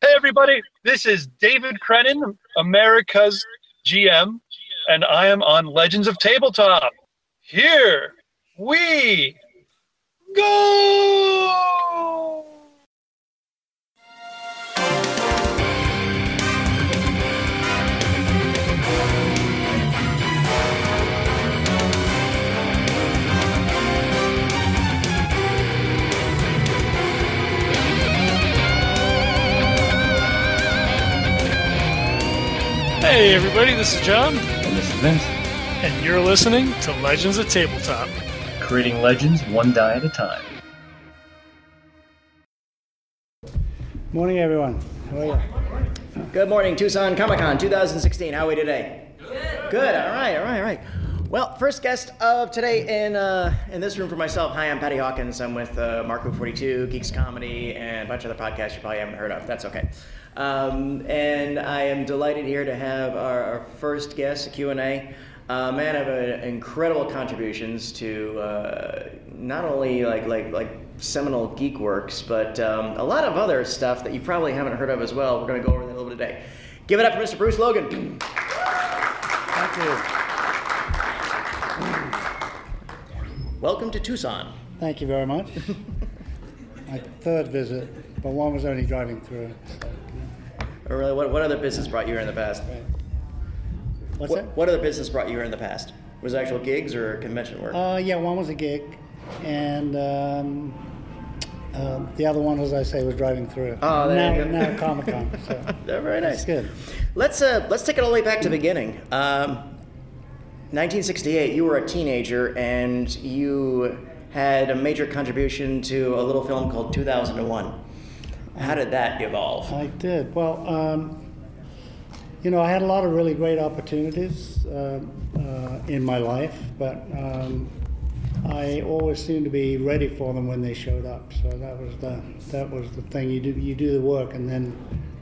Hey, everybody. This is David Crennan, America's GM, and I am on Legends of Tabletop. Here we go. Hey, everybody, this is John, And this is Vince, and you're listening to Legends of Tabletop. creating legends one die at a time. Morning, everyone. How are you? Good morning, Tucson Comic Con 2016. How are we today? Good. Good. All right. All right. All right. Well, first guest of today in uh, in this room for myself. Hi, I'm Patty Hawkins. I'm with uh, Marco 42, Geeks Comedy, and a bunch of other podcasts you probably haven't heard of. That's okay. Um, and I am delighted here to have our, our first guest, a Q&A. Uh, man of uh, incredible contributions to uh, not only like like like seminal geek works, but um, a lot of other stuff that you probably haven't heard of as well. We're going to go over that a little bit today. Give it up for Mr. Bruce Logan. Thank you. Welcome to Tucson. Thank you very much. My third visit, but one was only driving through. Or really, what, what other business brought you here in the past? What's What, what other business brought you here in the past? Was it actual gigs or convention work? that? Uh, yeah, one was a gig, and um, uh, the other one, as I say, was driving through. Oh, there now, you go. Now Comic Con. So very nice. that's good. Let's uh, let's take it all the way back to the beginning. Um, 1968. You were a teenager, and you had a major contribution to a little film called 2001. How did that evolve? I did. Well, um, you know, I had a lot of really great opportunities uh, uh, in my life, but um, I always seemed to be ready for them when they showed up. So that was the that was the thing. You do you do the work, and then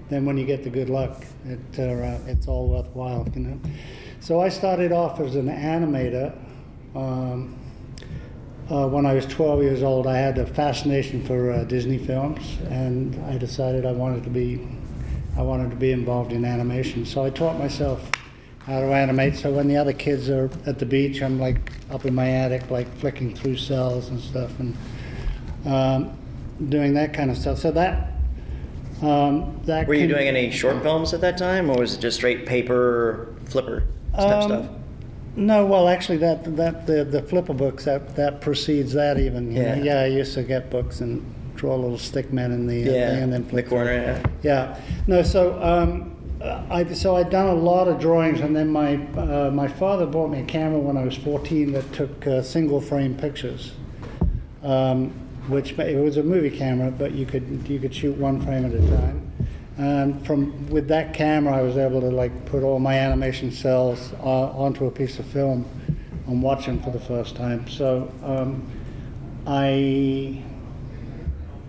then when you get the good luck, it uh, it's all worthwhile. You know. So I started off as an animator. Um, uh, when I was 12 years old, I had a fascination for uh, Disney films, and I decided I wanted to be, I wanted to be involved in animation. So I taught myself how to animate. So when the other kids are at the beach, I'm like up in my attic, like flicking through cells and stuff, and um, doing that kind of stuff. So that um, that Were you can- doing any short films at that time, or was it just straight paper flipper Um, stuff? No, well, actually, that that the the flipper books that that precedes that even. you know. Yeah. yeah. I used to get books and draw a little stick men in the uh, Yeah, and then the corner. Yeah. Yeah, no. So um, I so I'd done a lot of drawings, and then my uh, my father bought me a camera when I was 14 that took uh, single frame pictures. Um, which it was a movie camera, but you could you could shoot one frame at a time. And from with that camera, I was able to like put all my animation cells uh, onto a piece of film and watch them for the first time. So um, I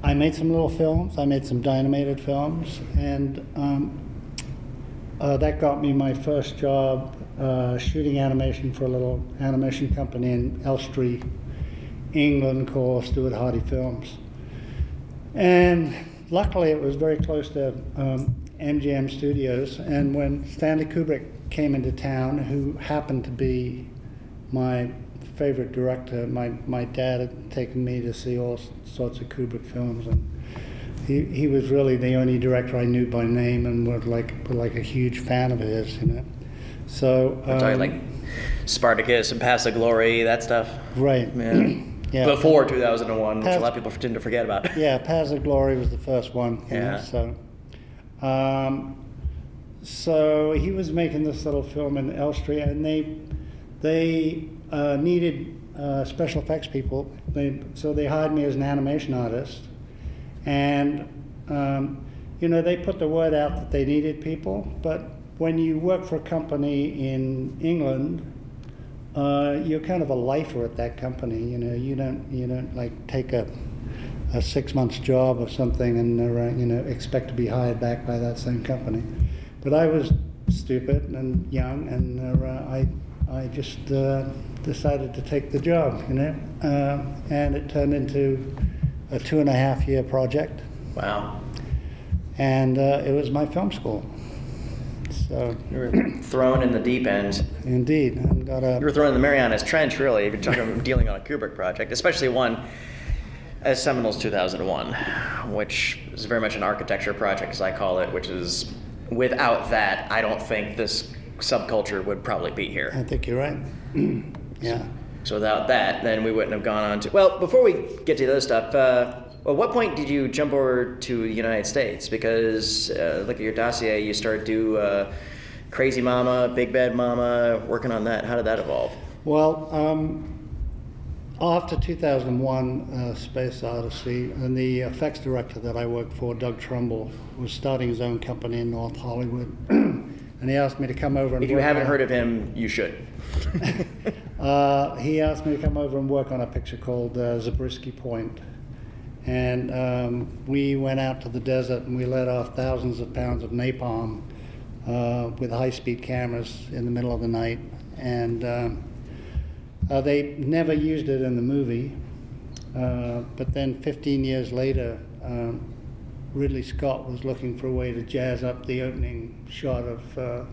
I made some little films. I made some Dynamated films, and um, uh, that got me my first job uh, shooting animation for a little animation company in Elstree, England, called Stuart Hardy Films. And luckily, it was very close to um, MGM Studios. And when Stanley Kubrick came into town, who happened to be my favorite director, my, my dad had taken me to see all sorts of Kubrick films, and he, he was really the only director I knew by name and was like was like a huge fan of his, you know. So um, like Spartacus and Paths of Glory, that stuff. right, Yeah. Yeah. Before 2001, which a lot of people tend to forget about. Yeah, Paths of Glory was the first one. Yeah. Know, so, um, so he was making this little film in Elstree, and they they uh, needed uh, special effects people. They so they hired me as an animation artist, and um, you know they put the word out that they needed people. But when you work for a company in England, uh, you're kind of a lifer at that company. You know, you don't you don't like take a a six months job or something and uh, you know expect to be hired back by that same company. But I was stupid and young, and uh, I I just uh, decided to take the job. You know, uh, and it turned into a two and a half year project. Wow. and uh, it was my film school. So, You were thrown in the deep end. indeed, got a You were thrown in the Marianas Trench, really, if you're talking about dealing on a Kubrick project, especially one as seminal as 2001, which is very much an architecture project, as I call it, which is without that, I don't think this subculture would probably be here. I think you're right. yeah. So without that, then we wouldn't have gone on to. Well, before we get to the other stuff, uh, well, what point did you jump over to the United States? Because uh, look at your dossier, you started do uh, Crazy Mama, Big Bad Mama, working on that. How did that evolve? Well, um, after 2001, uh, Space Odyssey, and the effects director that I worked for, Doug Trumbull, was starting his own company in North Hollywood, and he asked me to come over and. If you work haven't on- heard of him, you should. Uh, he asked me to come over and work on a picture called uh, Zabriskie Point. And um, we went out to the desert and we let off thousands of pounds of napalm uh, with high speed cameras in the middle of the night. And um, uh, they never used it in the movie. Uh, but then 15 years later, um, Ridley Scott was looking for a way to jazz up the opening shot of uh,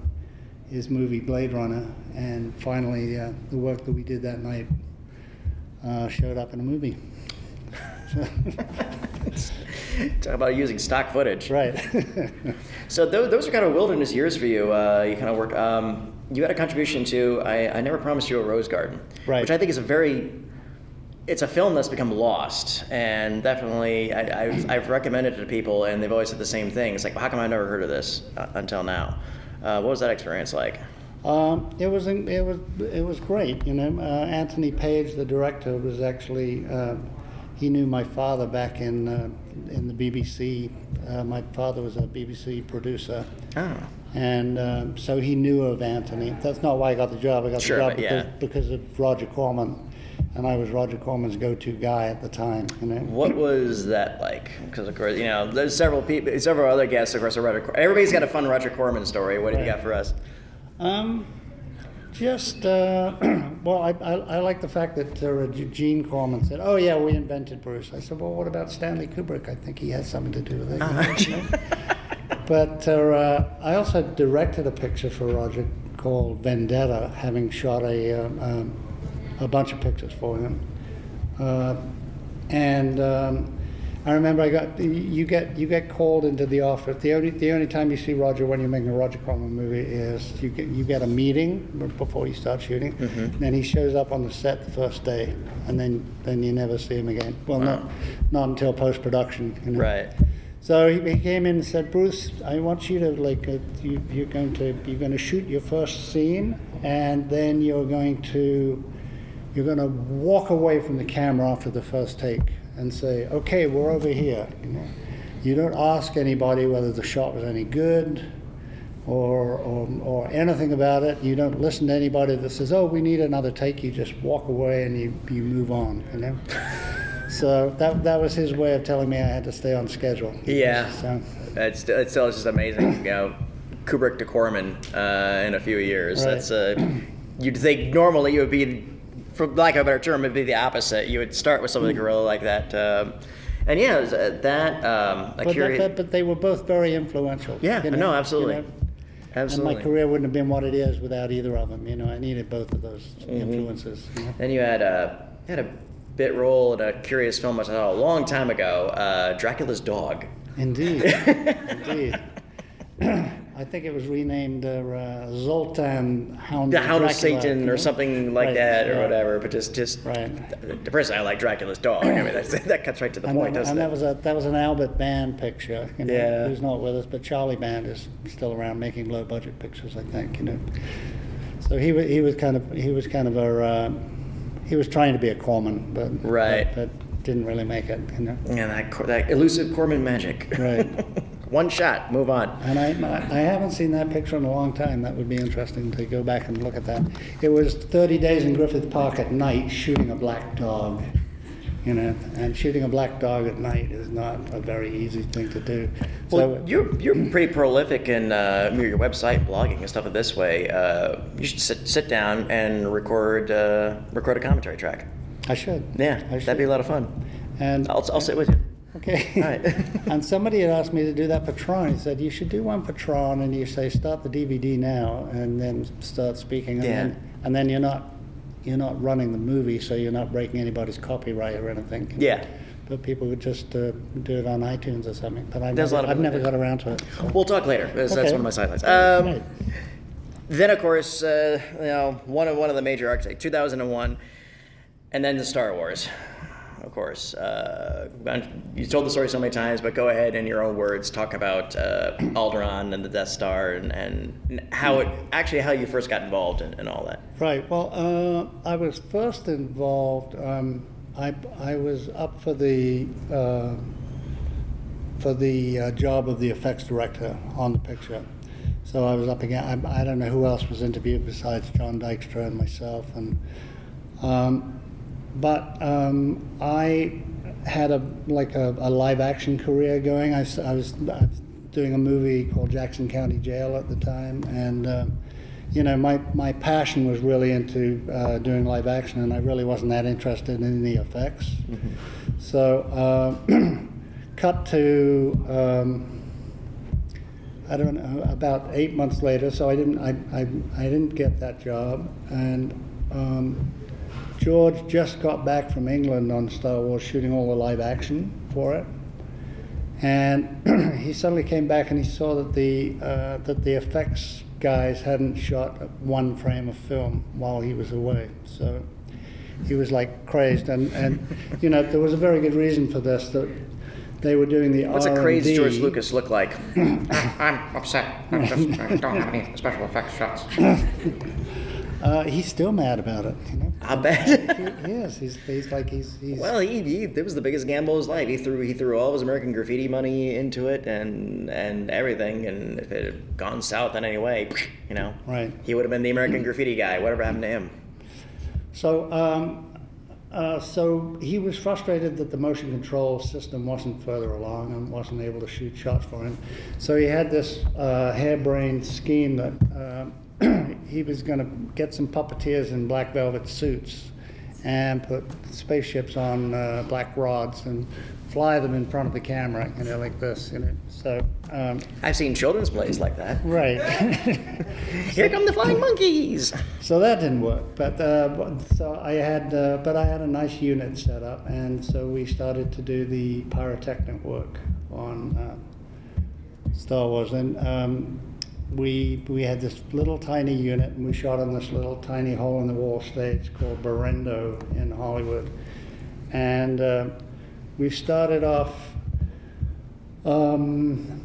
his movie Blade Runner, and finally, uh, the work that we did that night uh, showed up in a movie. Talk about using stock footage. right. So those, those are kind of wilderness years for you. Uh, you kind of worked. Um, you had a contribution to I, I Never Promised You a Rose Garden, Right. which I think is a very. It's a film that's become lost, and definitely I, I've, I've recommended it to people, and they've always said the same thing. It's like, well, how come I never heard of this uh, until now? Uh, what was that experience like? Um, it was it was it was great. You know, uh, Anthony Page, the director, was actually uh, he knew my father back in uh, in the BBC. Uh, my father was a BBC producer, Oh, and um, so he knew of Anthony. That's not why I got the job. I got Sure, the job because, yeah. because of Roger Corman, and I was Roger Corman's go-to guy at the time. You know. what was that like? Because of course, you know, there's several people, several other guests. Of course, are Roger. Cor- Everybody's got a fun Roger Corman story. What do you got for us? Um, just uh, well, I, I, I like the fact that uh, Gene Corman said, "Oh yeah, we invented Bruce." I said, "Well, what about Stanley Kubrick? I think he has something to do with it." know? but uh, I also directed a picture for Roger called Vendetta, having shot a um, um, a bunch of pictures for him, uh, and. Um, I remember I got you get you get called into the office. The only the only time you see Roger when you're making a Roger Corman movie is you get you get a meeting before you start shooting. Mm-hmm. Then he shows up on the set the first day, and then then you never see him again. Well, not not until post production. You know? Right. So he, he came in and said, Bruce, I want you to like uh, you, you're going to you're going to shoot your first scene, and then you're going to you're going to walk away from the camera after the first take and say, okay, we're over here. You, know? you don't ask anybody whether the shot was any good or, or, or anything about it. You don't listen to anybody that says, oh, we need another take. You just walk away and you, you move on, you know? so that, that was his way of telling me I had to stay on schedule. Yeah. So, It's, it's still just amazing, you know, Kubrick to Corman uh, in a few years. Right. That's uh, you'd think normally it would be, for lack of a better term, it'd be the opposite. You would start with something guerrilla like that, um, and yeah, was, uh, that um, but, curious. but, but they were both very influential. yeah, you no, know, you absolutely, know? absolutely. And my career wouldn't have been what it is without either of them. You know, I needed both of those Mm-hmm. influences. You know? Then you had a had a bit role in a curious film I saw a long time ago, uh, Dracula's Dog. Indeed, indeed. I think it was renamed uh, uh, Zoltan Hound. The Hound of Satan you know? or something like Right, that or yeah. whatever, but just just Right. the person I like Dracula's Dog. I mean, that's, that cuts right to the And, point, that, doesn't and it? that was a that was an Albert Band picture. You know, Yeah. Who's not with us, but Charlie Band is still around making low budget pictures, I think. You know. So he was he was kind of he was kind of a uh, he was trying to be a Corman, but Right. but, but didn't really make it. You know. And that, that elusive Corman magic. Right. One shot, move on. And I, I haven't seen that picture in a long time. That would be interesting to go back and look at that. It was 30 days in Griffith Park at night shooting a black dog. You know, and shooting a black dog at night is not a very easy thing to do. Well, so, you're you're pretty prolific in uh, your website, blogging, and stuff of this way. Uh, you should sit, sit down and record uh, record a commentary track. I should. Yeah, I should. that'd be a lot of fun. And I'll, I'll sit with you. Okay. Right. and somebody had asked me to do that for Tron. He said, you should do one for Tron, and you say, start the DVD now, and then start speaking, and Yeah. then and then you're not you're not running the movie, so you're not breaking anybody's copyright or anything. Yeah. But people would just uh, do it on iTunes or something. But I've There's a never, lot of I've never got around to it. so. We'll talk later. That's, that's one of my sidelines. Um, Right. then, of course, uh, you know, one of one of the major arcs, like 2001, and then the Star Wars. Of course, uh, you told the story so many times, but go ahead in your own words, talk about uh, Alderaan and the Death Star, and, and how it actually how you first got involved in, in all that. Right. Well, uh, I was first involved. Um, I I was up for the uh, for the uh, job of the effects director on the picture. So I was up again. I, I don't know who else was interviewed besides John Dykstra and myself, and um, but um, I had a like a, a live action career going. I was uh, doing a movie called Jackson County Jail at the time, and um, you know my my passion was really into uh, doing live action, and I really wasn't that interested in the effects. So uh, cut to. Um, I don't know, about eight months later, so I didn't, I, I, I didn't get that job. And um, George just got back from England on Star Wars, shooting all the live action for it. And he suddenly came back and he saw that the, uh, that the effects guys hadn't shot one frame of film while he was away. So he was like crazed. And, and you know, there was a very good reason for this that they were doing the What's a R&D. crazed George Lucas look like? I'm upset. I just I don't have any special effects shots. Uh, he's still mad about it. You know, I bet. he, he is. He's, he's like he's he's. Well, he, he it was the biggest gamble of his life. He threw he threw all of his American graffiti money into it and and everything. And if it had gone south in any way, you know, Right. he would have been the American graffiti guy. Whatever happened to him? So, um, uh, so he was frustrated that the motion control system wasn't further along and wasn't able to shoot shots for him. So he had this uh, harebrained scheme that uh, he was going to get some puppeteers in black velvet suits and put spaceships on uh, black rods and fly them in front of the camera, you know, like this, you know. So, um, I've seen children's plays like that. right. Here come the flying monkeys. So that didn't work, but uh, so I had, uh, but I had a nice unit set up, and so we started to do the pyrotechnic work on uh, Star Wars, and um, we we had this little tiny unit, and we shot on this little tiny hole in the wall stage called Berendo in Hollywood, and uh, we started off. Um,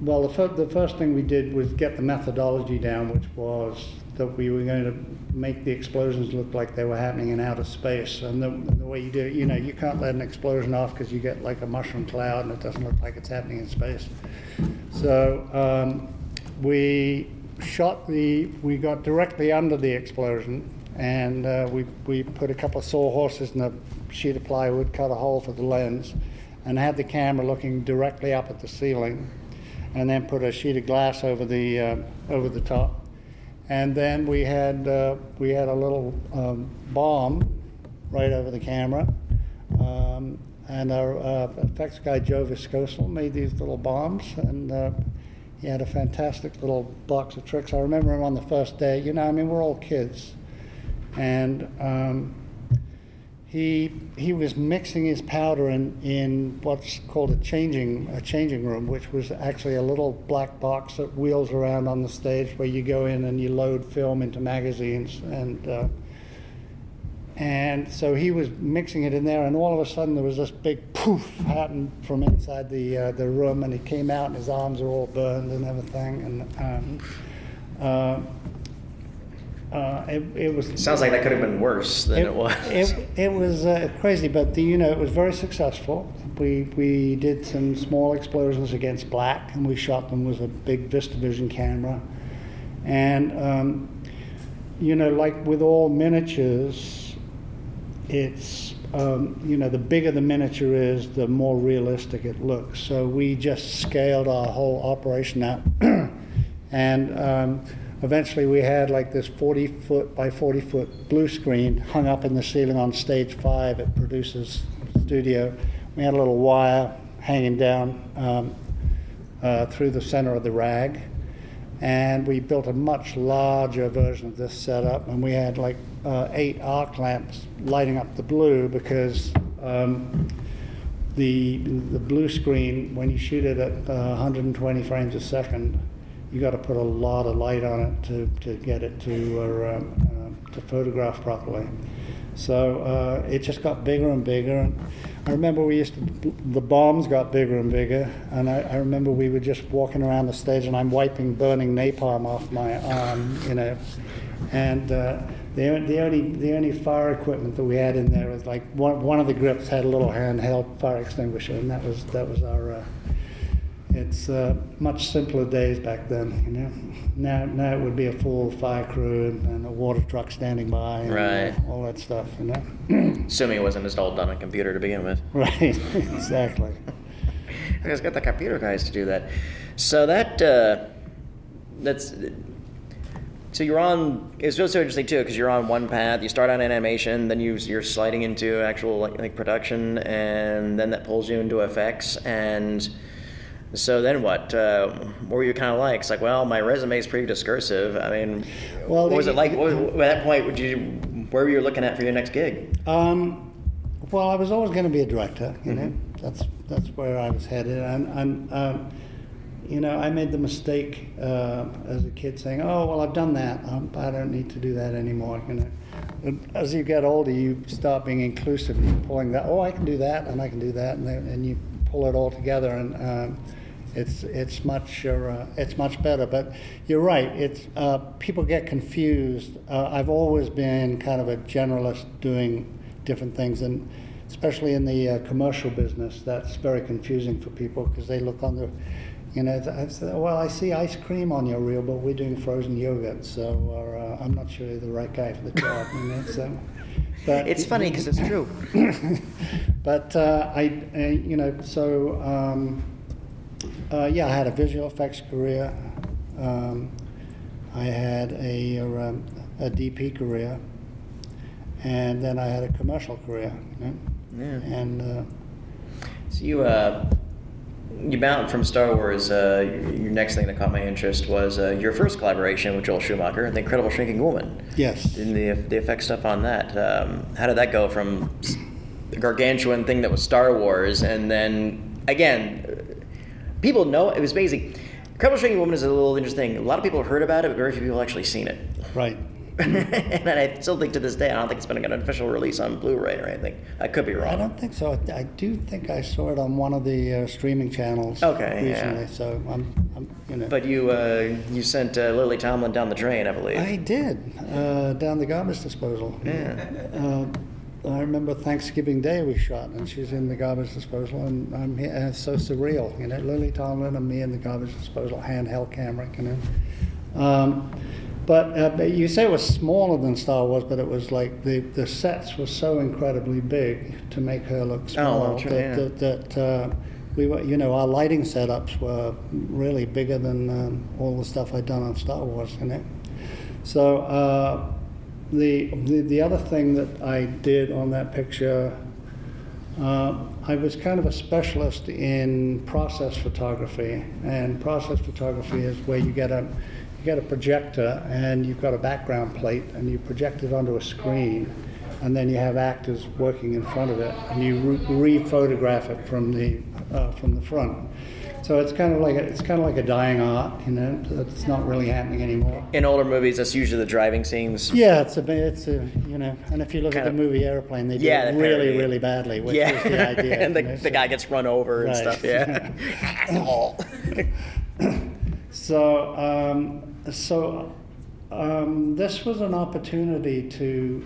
well, the, fir- the first thing we did was get the methodology down, which was that we were going to make the explosions look like they were happening in outer space. And the, the way you do it, you know, you can't let an explosion off because you get like a mushroom cloud and it doesn't look like it's happening in space. So um, we shot the, we got directly under the explosion and uh, we, we put a couple of sawhorses in a sheet of plywood, cut a hole for the lens, and had the camera looking directly up at the ceiling, and then put a sheet of glass over the uh, over the top, and then we had uh, we had a little um, bomb right over the camera, um, and our uh, effects guy Joe Viskocil made these little bombs, and uh, he had a fantastic little box of tricks. I remember him on the first day. You know, I mean, we're all kids, and um, he he was mixing his powder in, in what's called a changing a changing room, which was actually a little black box that wheels around on the stage where you go in and you load film into magazines and uh, and so he was mixing it in there, and all of a sudden there was this big poof happened from inside the uh, the room, and he came out, and his arms are all burned and everything, and um, uh, uh, it, it was Sounds like that could have been worse than it, was. It, it was uh, crazy, but the, you know it was very successful. We we did some small explosions against black, and we shot them with a big VistaVision camera, and um, you know like with all miniatures, it's um, you know the bigger the miniature is, the more realistic it looks. So we just scaled our whole operation out, and um, eventually we had like this 40 foot by 40 foot blue screen hung up in the ceiling on stage five at producers studio we had a little wire hanging down um, uh, through the center of the rag. And we built a much larger version of this setup, and we had like uh, eight arc lamps lighting up the blue because um, the the blue screen when you shoot it at uh, 120 frames a second, you got to put a lot of light on it to, to get it to uh, um, uh, to photograph properly. So uh, it just got bigger and bigger. And I remember we used to, the bombs got bigger and bigger. And I, I remember we were just walking around the stage and I'm wiping burning napalm off my arm, you know. And uh, the, the, only, the only fire equipment that we had in there was like one, one of the grips had a little handheld fire extinguisher, and that was, that was our. Uh, it's uh, much simpler days back then, you know. Now, now it would be a full fire crew and, and a water truck standing by, and Right. all, all that stuff, you know. Assuming it wasn't installed on a computer to begin with. right, exactly. I just got the computer guys to do that. So that uh, that's so you're on. It's really so interesting too because you're on one path. You start on animation, then you you're sliding into actual like, like production, and then that pulls you into effects. And so then what? Uh, what were you kind of like? It's like, well, my resume is pretty discursive. I mean, Well, what was the- it like? At that point, would you where were you looking at for your next gig? Um, well, I was always going to be a director. You know, Mm-hmm. that's that's where I was headed, and and um, you know, I made the mistake uh, as a kid saying, "Oh, well, I've done that. Um, I don't need to do that anymore." You know, And as you get older, you start being inclusive. You're pulling that. Oh, I can do that, and I can do that, and then, and you pull it all together, and um, it's it's much uh, it's much better. But you're right. It's uh, people get confused. Uh, I've always been kind of a generalist doing different things, and especially in the uh, commercial business, that's very confusing for people because they look on the, you know, I well, I see ice cream on your reel, but we're doing frozen yogurt, so or, uh, I'm not sure you're the right guy for the job. you know, so, but It's funny because it's true. but uh, I, uh, you know, so um, uh, yeah, I had a visual effects career. Um, I had a, um, a DP career, and then I had a commercial career. You know? Yeah. And uh, So you uh, you bounced from Star Wars. Uh, your next thing that caught my interest was uh, your first collaboration with Joel Schumacher, The Incredible Shrinking Woman. yes, And the the effect stuff on that. Um, how did that go from the gargantuan thing that was Star Wars, and then again, people know it was amazing. Incredible Shrinking Woman is a little interesting. A lot of people have heard about it, but very few people have actually seen it. right. and I still think to this day, I don't think it's been an official release on Blu-ray or anything. I could be wrong. I don't think so. I, do think I saw it on one of the uh, streaming channels Okay, recently. yeah. So I'm, I'm you know. But you uh, you sent uh, Lily Tomlin down the drain, I believe. I did uh, down the garbage disposal. Yeah. Uh, I remember Thanksgiving Day we shot, and she's in the garbage disposal, and I'm here. And it's so surreal, you know. Lily Tomlin and me in the garbage disposal, handheld camera, you know. Um, but, uh, but you say it was smaller than Star Wars, but it was like the, the sets were so incredibly big to make her look small true, that, yeah. that, that uh, we were, you know, our lighting setups were really bigger than um, all the stuff I'd done on Star Wars, you know. So uh, the, the the other thing that I did on that picture, uh, I was kind of a specialist in process photography, and process photography is where you get a you get a projector and you've got a background plate and you project it onto a screen, and then you have actors working in front of it, and you re- re-photograph it from the uh, from the front. So it's kind of like a, it's kind of like a dying art, you know. It's not really happening anymore. In older movies, that's usually the driving scenes. Yeah, it's a it's a, you know, and if you look Kind at the movie Airplane, they do Yeah, it really, parody. really badly, which yeah, is the idea. and the, you know, the so- guy gets run over and Right. stuff. Yeah. So, um, so um, this was an opportunity to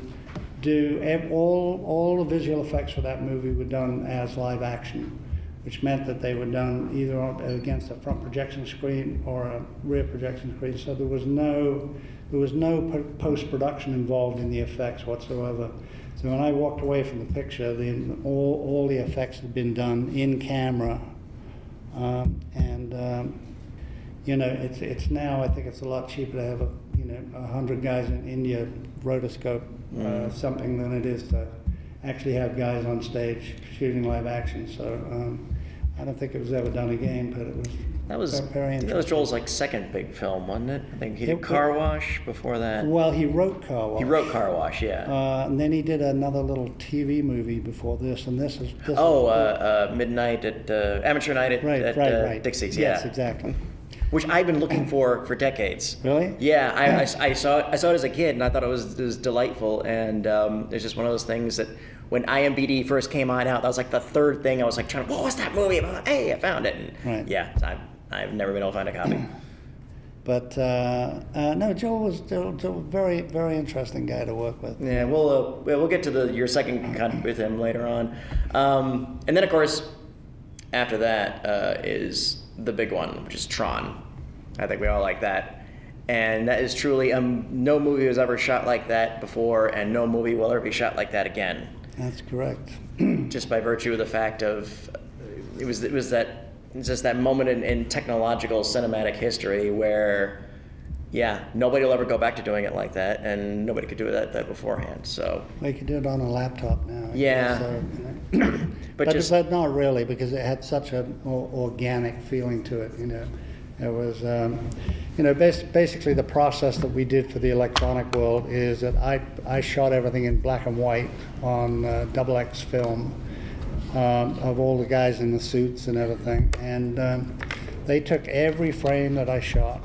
do all all the visual effects for that movie were done as live action, which meant that they were done either against a front projection screen or a rear projection screen. So there was no there was no post production involved in the effects whatsoever. So when I walked away from the picture, the, all all the effects had been done in camera, um, and um, you know, it's it's now I think it's a lot cheaper to have a you know a hundred guys in India rotoscope uh, something than it is to actually have guys on stage shooting live action. So um, I don't think it was ever done again, but it was That was very that was. Joel's like second big film, wasn't it? I think he did It- Car Wash before that. Well, he wrote Car Wash. He wrote Car Wash, yeah. Uh, and then he did another little TV movie before this, and this is this oh, is, uh, uh, Midnight at uh, Amateur Night at, right, at right, uh, right. Dixie's, Yes, yeah. exactly. Which I've been looking for for decades. Really? Yeah, I, I, I saw it. I saw it as a kid, and I thought it was it was delightful. And um, it's just one of those things that when IMBD first came on out, that was like the third thing I was like trying to. What was that movie about? Hey, I found it. And Right. Yeah, I've, I've never been able to find a copy. But uh, uh, no, Joel was Joel, Joel, very, very interesting guy to work with. Yeah, we'll uh, we'll get to the your second cut with him later on, um, and then of course, after that uh, is the big one, which is Tron. I think we all like that, and that is truly um, no movie was ever shot like that before, and no movie will ever be shot like that again. That's correct. Just by virtue of the fact of it was it was that it's just that moment in, in technological cinematic history where. Yeah, nobody will ever go back to doing it like that, and nobody could do that, that beforehand. So, We could do it on a laptop now. Yeah. so, you know. but, but, just but not really because it had such an organic feeling to it. You know, it was, um, you know, bas- basically the process that we did for the electronic world is that I I shot everything in black and white on uh, double X film um, of all the guys in the suits and everything, and um, they took every frame that I shot.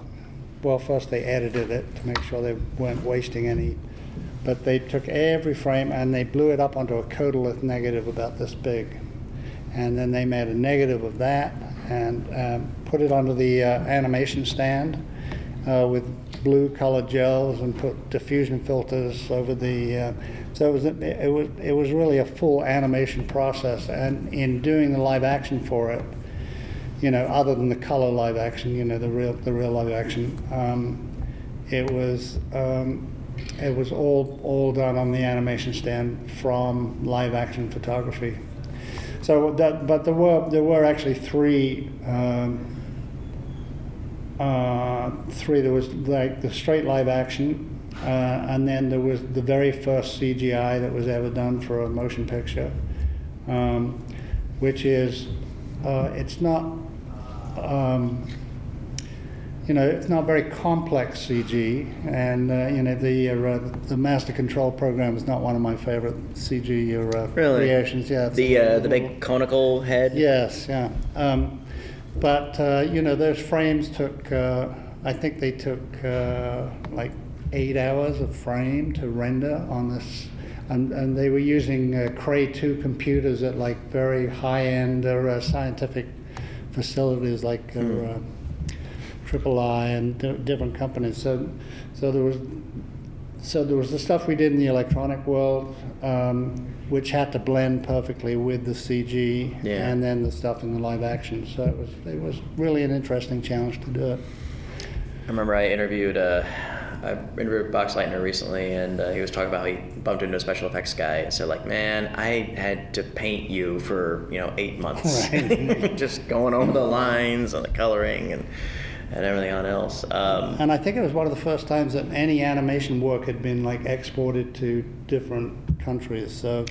Well, first they edited it to make sure they weren't wasting any but they took every frame and they blew it up onto a Kodalith negative about this big. And then they made a negative of that and um, put it onto the uh, animation stand uh, with blue colored gels and put diffusion filters over the. Uh, so it was, it, was, it was really a full animation process. And in doing the live action for it, you know, other than the color live action, you know, the real, the real live action, um, it was um, it was all all done on the animation stand from live action photography. So that, but there were there were actually three. Um, uh, three. There was like the straight live action, uh, and then there was the very first CGI that was ever done for a motion picture, um, which is uh, it's not. Um, you know, it's not very complex CG, and uh, you know the uh, the master control program is not one of my favorite CG or uh, Really? creations. Yeah, the uh, the big conical head. Yes, yeah. Um, but uh, you know, those frames took. Uh, I think they took uh, like eight hours of frame to render on this, and, and they were using uh, Cray two computers at like very high end uh, scientific facilities like. Uh, uh, Triple I and di- different companies. So, so there was, so there was the stuff we did in the electronic world, um, which had to blend perfectly with the CG, Yeah. and then the stuff in the live action. So it was, it was really an interesting challenge to do it. I remember I interviewed uh, I interviewed Boxleitner recently, and uh, he was talking about how he bumped into a special effects guy and said, like, man, I had to paint you for you know eight months, just going over the lines and the coloring and and everything on else. Um, And I think it was one of the first times that any animation work had been like exported to different countries. So.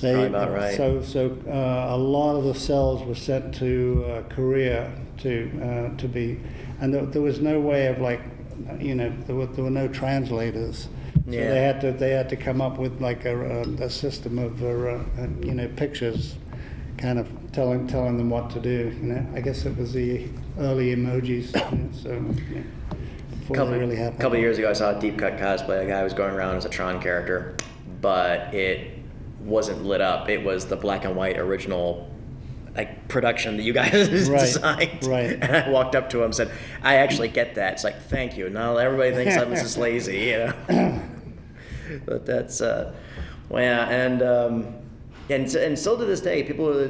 They, right. So, so uh, a lot of the cells were sent to uh, Korea to uh, to be, and there, there was no way of like, you know, there were, there were no translators. So Yeah. they had to they had to come up with like a, a, a system of uh, uh, you know pictures, kind of telling telling them what to do. You know, I guess it was the early emojis. So yeah, before couple, they really happened. couple of years ago, I saw a deep cut cosplay. A guy was going around as a Tron character, but it wasn't lit up. It was the black and white original like production that you guys Right, designed. right. And I walked up to him and said, "I actually get that." It's like, "Thank you." Now everybody thinks I'm just lazy, you know. but that's uh, well, yeah, and um, and and still to this day, people uh,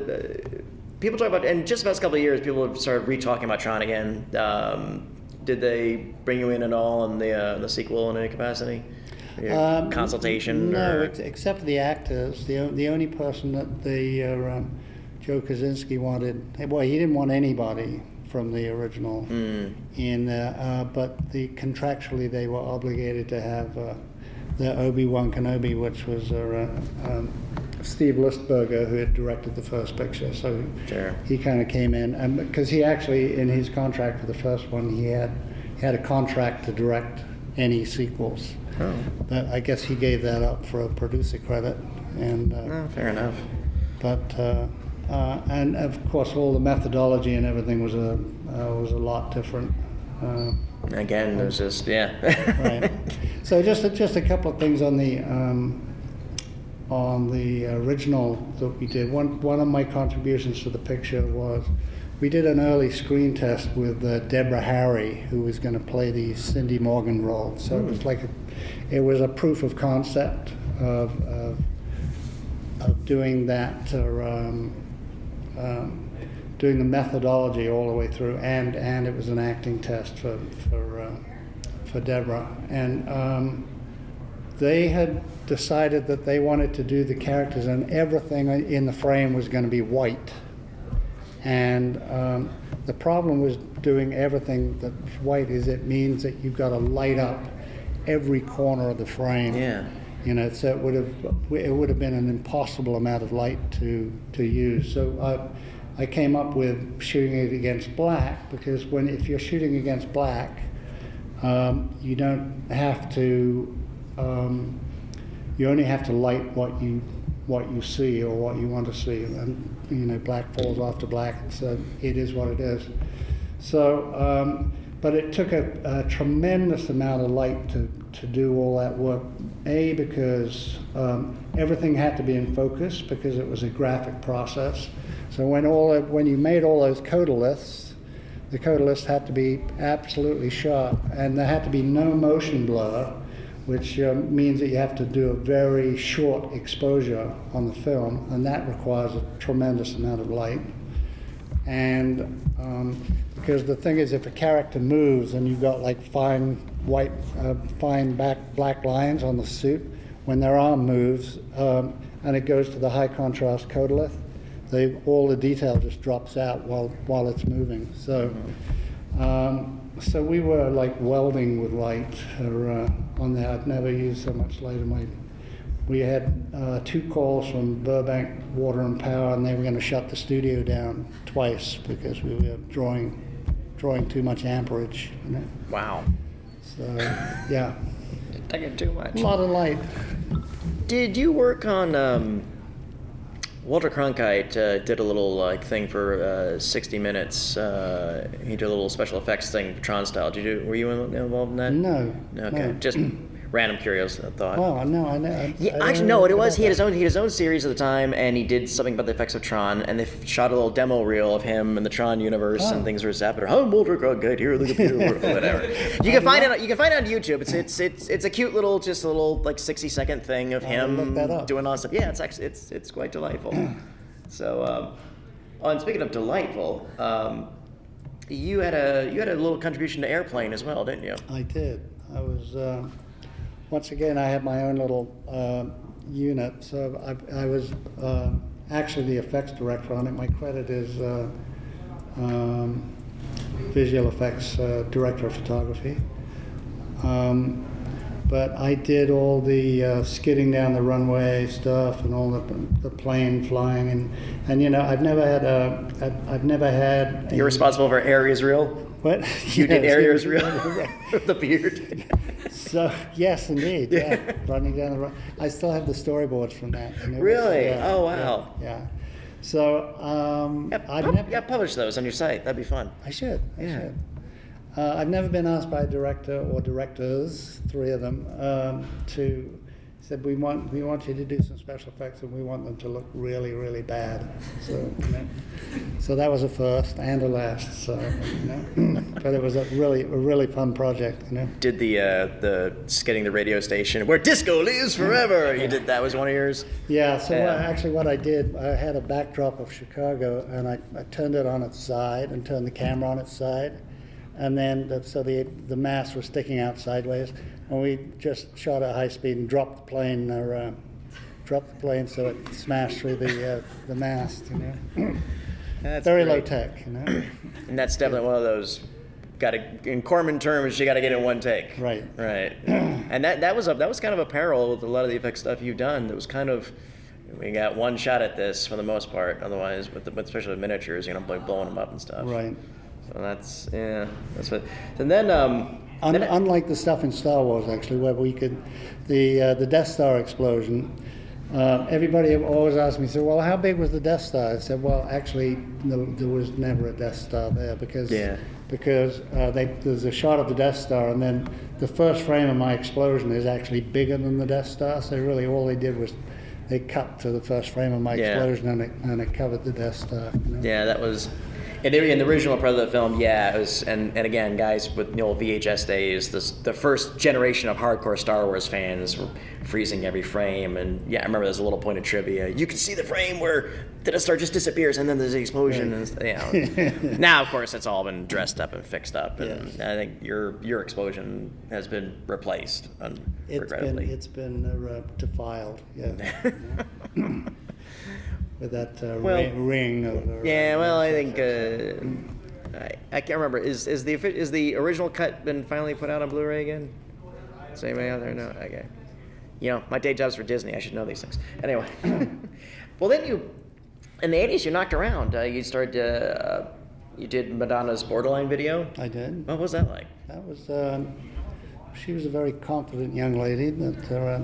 people talk about, and just the past couple of years, people have started re-talking about Tron again. Um, did they bring you in at all in the uh, the sequel in any capacity? Um, consultation? No, or, ex- except for the actors. The, the only person that the uh, um, Joe Kosinski wanted, well, he didn't want anybody from the original Mm. in, uh, uh, but the contractually they were obligated to have uh, the Obi Wan Kenobi, which was uh, um, Steve Lisberger, who had directed the first picture. So Sure. he kind of came in, and because he actually, in his contract for the first one, he had had a contract to direct any sequels. Oh. But I guess he gave that up for a producer credit, and uh, Oh, fair enough. but uh, uh, and of course all the methodology and everything was a uh, was a lot different. Uh, Again, there's just yeah. right. So just a, just a couple of things on the um, on the original that we did. One one of my contributions to the picture was we did an early screen test with uh, Deborah Harry, who was going to play the Cindy Morgan role. So it was like a, it was a proof of concept of of, of doing that. Or, um, um, doing the methodology all the way through, and and it was an acting test for for uh, for Deborah, and um, they had decided that they wanted to do the characters, and everything in the frame was going to be white, and um, the problem was doing everything that's white is it means that you've got to light up every corner of the frame. Yeah. You know, so it would have it would have been an impossible amount of light to to use. So I I came up with shooting it against black because when if you're shooting against black, um, you don't have to um, you only have to light what you what you see or what you want to see, and you know black falls off to black. So it is what it is. So, um, but it took a, a tremendous amount of light to, to do all that work. A, because um, everything had to be in focus because it was a graphic process. So when all when you made all those Kodaliths, the Kodaliths had to be absolutely sharp, and there had to be no motion blur, which um, means that you have to do a very short exposure on the film, and that requires a tremendous amount of light. And um, because the thing is, if a character moves and you've got like fine white, uh, fine back black lines on the suit, when their arm moves um, and it goes to the high contrast Kodalith, they, all the detail just drops out while while it's moving. So, um, so we were like welding with light or, uh, on that. I've never used so much light in my we had uh, two calls from Burbank Water and Power, and they were going to shut the studio down twice because we were drawing drawing too much amperage. You know? wow. So yeah, Taking too much. a lot of light. Did you work on um, Walter Cronkite uh, did a little like thing for uh, 60 Minutes. Uh, he did a little special effects thing, Tron style. Did you were you involved in that? No. Okay, no. just random curious thought. Oh no, I know. I, Yeah, I actually, know no. What it was, he had his own he had his own series at the time, and he did something about the effects of Tron, and they shot a little demo reel of him in the Tron universe, and Oh. things were zapping. I'm Walter Cronkite here, the computer world," whatever. You can find it. You can find it on YouTube. It's it's it's it's a cute little, just a little like 60 second thing of him that up. doing awesome. Yeah, it's actually it's it's quite delightful. so, um, oh, and speaking of delightful, um, you had a you had a little contribution to Airplane as well, didn't you? I did. I was uh, once again. I had my own little uh, unit, so I, I was uh, actually the effects director on it. My credit is uh, um, visual effects uh, director of photography. Um, but I did all the uh, skidding down the runway stuff and all the, the plane flying and, and you know I've never had a I've, I've never had You're responsible for Areas Real. what You did Yes, yeah, Real right. the beard. So yes, indeed, yeah, running down the road. I still have the storyboards from that. Really? yeah, Oh, yeah, wow. Yeah. So um, Yeah, I've pub- never. yeah, publish those on your site. That'd be fun. I should. I Yeah. should. Uh, I've never been asked by a director or directors, three of them, um, to said we want we want you to do some special effects and we want them to look really really bad. So you know, so that was a first and a last. So you know, but it was a really a really fun project. You know. Did the uh, the skidding the radio station where disco lives forever? You did that was one of yours. Yeah, so Yeah. What, actually what I did, I had a backdrop of Chicago and I, I turned it on its side and turned the camera on its side. And then, the, so the, the mast was sticking out sideways. And we just shot at high speed and dropped the plane, or uh, dropped the plane so it smashed through the, uh, the mast, you know. That's Very great. low tech, you know. And that's definitely one of those. Got to in Corman terms, you got to get it in one take. Right. Right. and that that was a that was kind of a parallel with a lot of the effects stuff you've done. That was kind of we got one shot at this for the most part. Otherwise, with, the, with especially with miniatures, you know, like blowing them up and stuff. Right. So that's yeah, that's what. And then um, Un- unlike the stuff in Star Wars, actually, where we could, the uh, the Death Star explosion. Uh, everybody always asked me, "So, well, how big was the Death Star?" I said, "Well, actually, no, there was never a Death Star there because Yeah. because uh, they, there's a shot of the Death Star, and then the first frame of my explosion is actually bigger than the Death Star. So really, all they did was they cut to the first frame of my Yeah. explosion, and it and it covered the Death Star. You know? Yeah, that was in the, in the original part of the film. Yeah, it was, and, and again, guys with the old VHS days, this, the first generation of hardcore Star Wars fans were freezing every frame. And yeah, I remember there's a little point of trivia. You can see the frame where the Death Star just disappears, and then there's the explosion. And you know. now, of course, it's all been dressed up and fixed up, and I think your your explosion has been replaced, un- It's been it's been uh, defiled, yeah. With that uh, Well, ring, ring of Yeah, well, I think uh, I, I can't remember. Is is the is the original cut been finally put out on Blu-ray again? Is anybody out there know? Okay. You know, my day job's for Disney. I should know these things. Anyway, well then you, in the '80s, you knocked around. Uh, you started. Uh, you did Madonna's Borderline video. I did. What was that like? That was um, she was a very confident young lady that uh,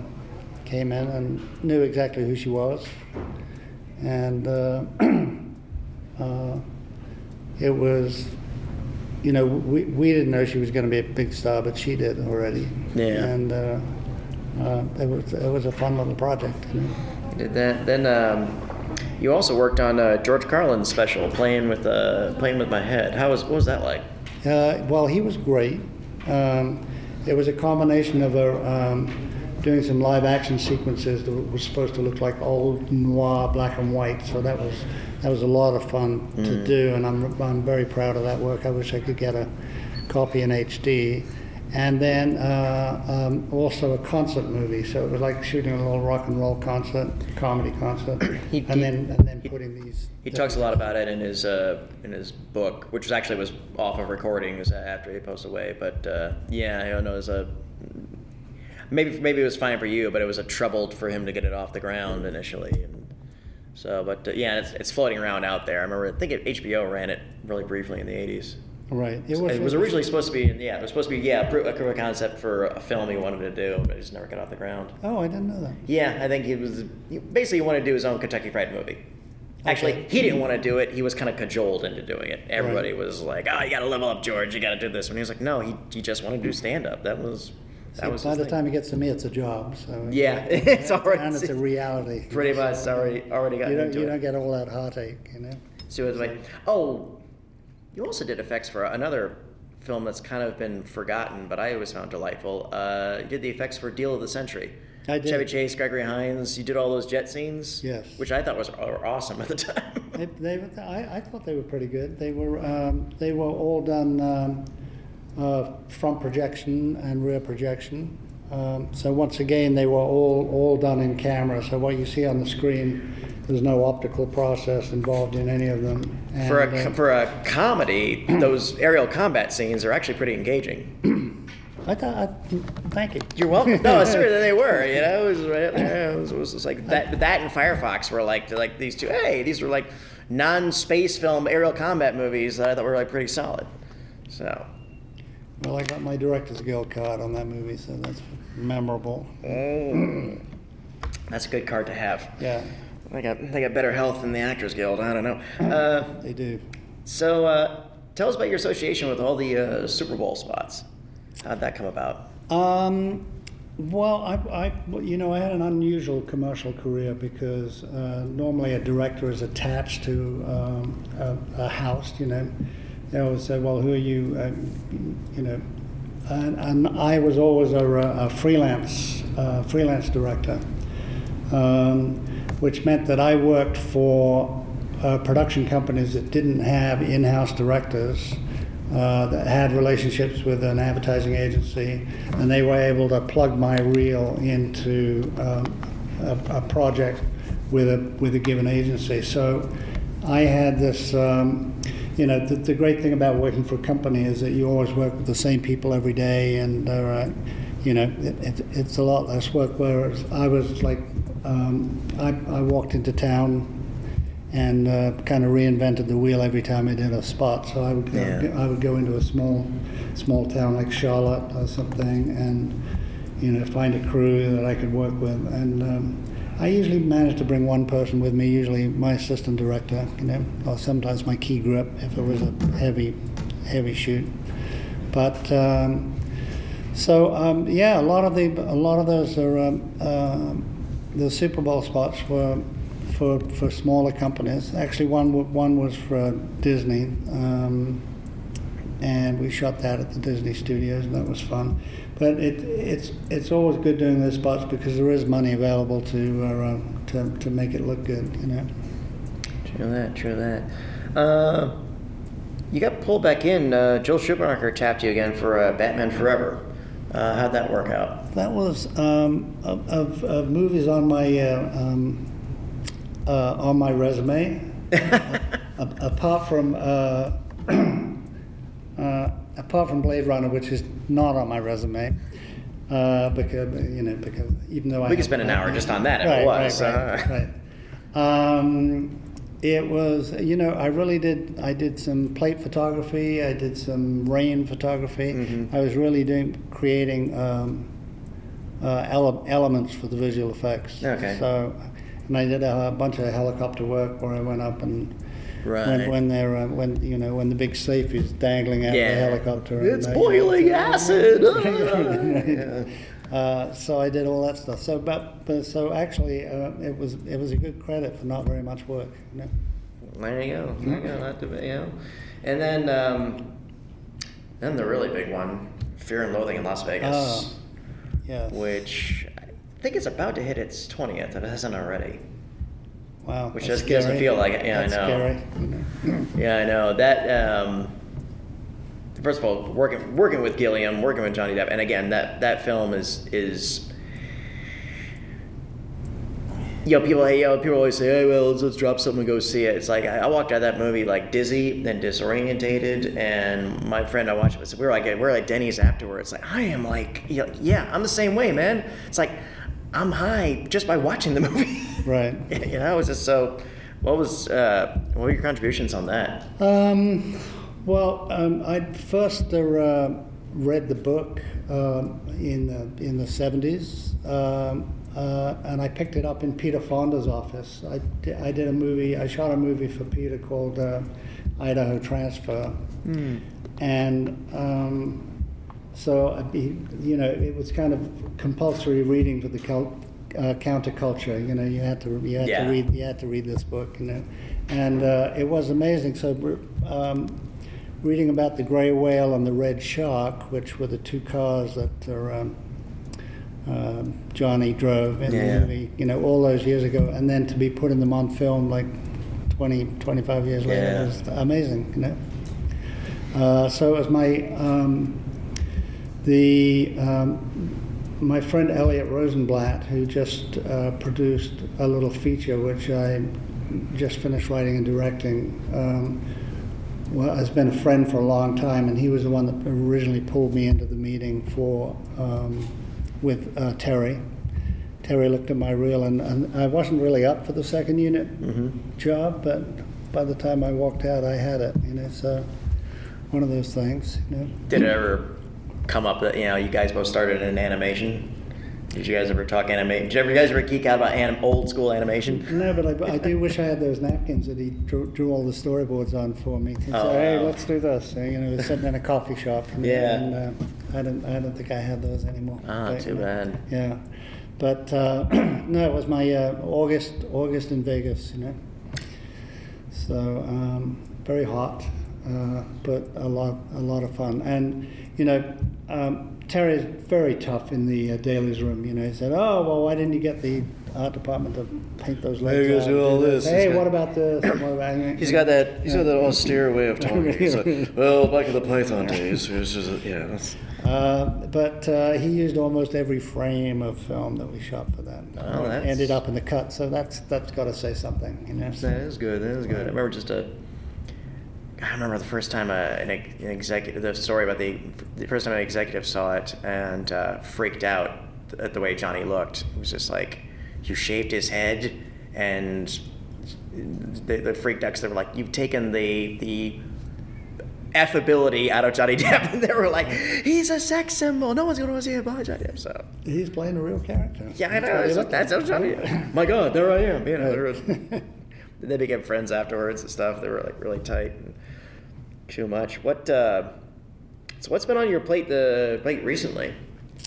came in and knew exactly who she was, and uh, uh, it was. You know, we, we didn't know she was going to be a big star, but she did already. Yeah. And uh, uh, it was it was a fun little project. You know? Did that then? Um, you also worked on uh, George Carlin's special, playing with uh, playing with my head. How was what was that like? Uh, well, he was great. Um, it was a combination of a, um, doing some live action sequences that was supposed to look like old noir black and white. So that was that was a lot of fun to do, and I'm I'm very proud of that work. I wish I could get a copy in HD. And then uh, um, also a concert movie, so it was like shooting a little rock and roll concert, comedy concert, He- and then and then putting these. He talks a lot about it in his uh, in his book, which was actually was off of recordings after he posted away. But uh, yeah, I don't know. It was a maybe maybe it was fine for you, but it was a troubled for him to get it off the ground initially. And so, but uh, yeah, it's, it's floating around out there. I remember I think it, HBO ran it really briefly in the '80s. Right. It was, it was originally supposed to be yeah, it was supposed to be yeah, a proof of concept for a film he wanted to do, but it just never got off the ground. Oh, I didn't know that. Yeah, I think he was basically he wanted to do his own Kentucky Fried Movie. Actually, Okay. he didn't want to do it. He was kind of cajoled into doing it. Everybody Right. was like, "Oh, you got to level up, George. You got to do this." And he was like, "No, he, he just wanted to do stand up. That was that was by the thing." time it gets to me, it's a job. So Yeah, it's already- and it's a reality. pretty much already already got You don't, into you it. don't get all that heartache, you know. So what it's like. Oh, you also did effects for another film that's kind of been forgotten, but I always found delightful. Uh, you did the effects for Deal of the Century. I did. Chevy Chase, Gregory Hines. You did all those jet scenes. Yes. Which I thought was were awesome at the time. They, they, I, I thought they were pretty good. They were, um, they were all done um, uh, front projection and rear projection. Um, so once again, they were all, all done in camera. So what you see on the screen, there's no optical process involved in any of them. And, for a uh, for a comedy, those aerial combat scenes are actually pretty engaging. I thought, I, thank you. You're welcome. No, seriously, they were. You know, it was. It was, it was like that. That and Firefox were like like these two. Hey, these were like non-space film aerial combat movies that I thought were like pretty solid. So Well, I got my Director's Guild card on that movie, so that's memorable. that's a good card to have. Yeah, They got they got better health than the Actors Guild. I don't know. Uh, they do. so uh, tell us about your association with all the uh, Super Bowl spots. How'd that come about? Um, well, I, I, you know, I had an unusual commercial career because uh, normally a director is attached to um, a, a house. You know, they always say, "Well, who are you?" Uh, you know, and, and I was always a, a freelance uh, freelance director, um, which meant that I worked for uh, production companies that didn't have in-house directors uh, that had relationships with an advertising agency, and they were able to plug my reel into um, a, a project with a with a given agency. So I had this. Um, you know, the, the great thing about working for a company is that you always work with the same people every day, and uh, you know, it, it, it's a lot less work. Whereas I was like, um, I, I walked into town and uh, kind of reinvented the wheel every time I did a spot. So I would go, Yeah. I would go into a small small town like Charlotte or something, and you know, find a crew that I could work with. And um, I usually managed to bring one person with me, usually my assistant director, you know, or sometimes my key grip if it was a heavy heavy shoot. But um, so um, yeah, a lot of the a lot of those are um, um the Super Bowl spots were for for smaller companies. Actually, one one was for Disney, um, and we shot that at the Disney Studios, and that was fun. But it it's it's always good doing those spots because there is money available to uh, to to make it look good, you know. True that, true that. Uh, you got pulled back in. Uh, Joel Schumacher tapped you again for uh, Batman Forever. Uh, how'd that work out? That was um, of, of, of movies on my uh, um, uh, on my resume. Apart from uh, apart from Blade Runner, which is not on my resume, uh, because you know because even though I We could spend an hour just on that if right, it was. right, right, Uh, right. Um, it was you know I really did I did some plate photography I did some rain photography Mm-hmm. I was really doing creating um, uh, ele- elements for the visual effects Okay. so and I did a, bunch of helicopter work where I went up and Right. when, when they're uh, when you know when the big safe is dangling out Yeah. the helicopter It's they- boiling acid. Yeah. uh, so I did all that stuff. So, but, but so actually, uh, it was it was a good credit for not very much work. You know? There you go. There you go. Not to, you know. And then, um, then the really big one, Fear and Loathing in Las Vegas, Ah, yes. which I think it's about to hit its twentieth if it hasn't already. Wow. which that's just doesn't feel like it. Yeah, I know. Scary. Yeah, I know that. Um, first of all, working working with Gilliam, working with Johnny Depp, and again, that that film is is. You know, people, hey, you know, people always say, "Hey, well, let's, let's drop something and go see it." It's like I, I walked out of that movie like dizzy, then disorientated, and my friend I watched it. So we were like, we were at Denny's afterwards. Like, I am like, you know, yeah, I'm the same way, man. It's like I'm high just by watching the movie. Right. you know, it was just so. What was uh, what were your contributions on that? Um, well, um, I first uh, read the book um, in the in the seventies, um, uh, and I picked it up in Peter Fonda's office. I, I did a movie. I shot a movie for Peter called uh, Idaho Transfer, and um, so you know, it was kind of compulsory reading for the cult, uh, counterculture. You know, you had to you had Yeah. to read you had to read this book. You know, and uh, it was amazing. So. Um, reading about the gray whale and the red shark, which were the two cars that are, um, um Johnny drove in Yeah. the movie, you know, all those years ago, and then to be putting them on film like 20, 25 years later Yeah. was amazing, you know. Uh, so it was my um, the um, my friend Elliot Rosenblatt, who just uh, produced a little feature which I just finished writing and directing. Um, well, has been a friend for a long time, and he was the one that originally pulled me into the meeting for um, with uh, Terry. Terry looked at my reel, and, and I wasn't really up for the second unit job, but by the time I walked out, I had it. You know, so one of those things. You know. Did it ever come up that you know you guys both started in animation? Did you guys ever talk animation? Did you ever you guys ever geek out about anim- old school animation? No, but I, I do wish I had those napkins that he drew, drew all the storyboards on for me. Oh, "Hey, wow. let's do this." You know, we're sitting in a coffee shop. And, Yeah. And uh, I don't, I don't think I have those anymore. Ah, But, too know, bad. Yeah, but uh, no, it was my uh, August, August in Vegas. You know, so um, very hot, uh, but a lot, a lot of fun. And you know, um, Terry's very tough in the uh, dailies room. You know, he said, "Oh, well, why didn't you get the art department to paint those legs?" Out "Do all this." Hey, what about this? What about-" He's got that. He's got that austere way of talking. He's like, well, back in the Python days, it was just yeah. That's, Uh, but uh, he used almost every frame of film that we shot for that. Oh, that's- Ended up in the cut, so that's that's got to say something, you know. that is good. That is good. I remember just a I remember the first time uh, an, an executive, the story about the the first time an executive saw it and uh, freaked out at the way Johnny looked. It was just like, you shaved his head, and they, they freaked out because they were like, you've taken the the affability out of Johnny Depp, and they were like, he's a sex symbol. No one's gonna want to see him behind Johnny Depp. So He's playing a real character. yeah, I know. what It's he like, that's how looked Johnny. My God, there I am. You know, they became friends afterwards and stuff. They were like really tight and too much. What? Uh, so what's been on your plate the plate recently?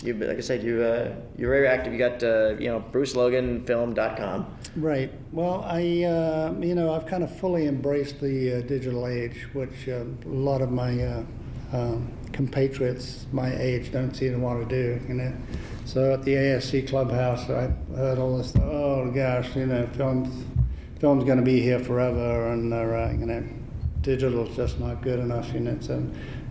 You like I said, you uh, you're very active. You got uh, you know BruceLoganFilm.com. Right. Well, I, uh, you know, I've kind of fully embraced the uh, digital age, which uh, a lot of my uh, um, compatriots my age don't seem to want to do. You know, so at the ASC clubhouse, I heard all this. Oh gosh, you know, films, film's going to be here forever, and uh, you know, digital's just not good enough. You know, so.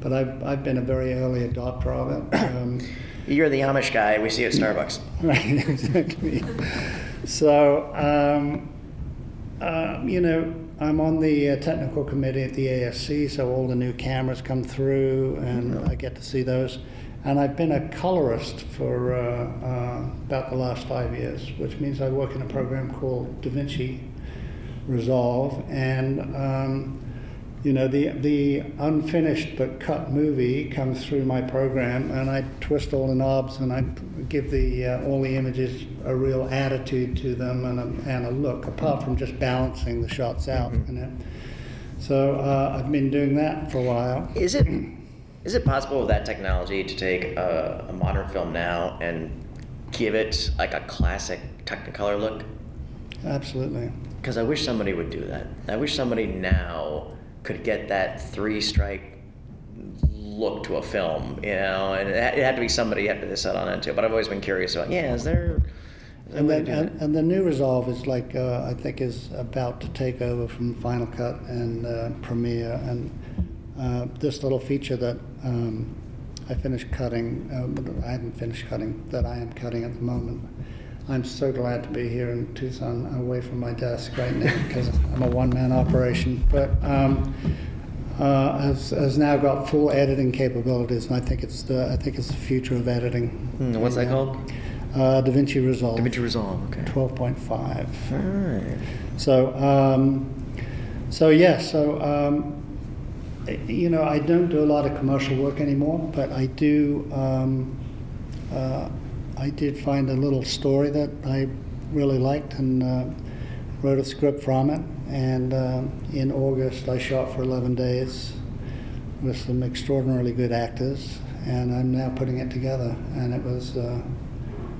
But I've, I've been a very early adopter of it. Um, You're the Amish guy we see at Starbucks. Right, exactly. So, um, uh, you know, I'm on the uh, technical committee at the ASC, so all the new cameras come through, and I get to see those. And I've been a colorist for uh, uh, about the last five years, which means I work in a program called DaVinci Resolve, and um, you know the the unfinished but cut movie comes through my program, and I twist all the knobs and I give the uh, all the images a real attitude to them and a, and a look, apart from just balancing the shots out. You know, so uh, I've been doing that for a while. Is it is it possible with that technology to take a, a modern film now and give it like a classic Technicolor look? Absolutely. Because I wish somebody would do that. I wish somebody now could get that three strip look to a film, you know, and it had, to be somebody had to set on into. But I've always been curious about, yeah, is there. Is And way then, to do that? and, and the new Resolve is like uh, I think is about to take over from Final Cut and uh, Premiere, and uh, this little feature that um, I finished cutting, uh, I haven't finished cutting, that I am cutting at the moment. I'm so glad to be here in Tucson, away from my desk right now, because I'm a one-man operation. But um, uh, has, has now got full editing capabilities, and I think it's the I think it's the future of editing. Hmm, what's that Yeah. called? Uh, DaVinci Resolve. DaVinci Resolve. Okay. 12.5. All right. So, um, so yeah, so, um, you know, I don't do a lot of commercial work anymore, but I do, um, uh, I did find a little story that I really liked and uh, wrote a script from it. And uh, in August, I shot for 11 days with some extraordinarily good actors, and I'm now putting it together. And it was uh,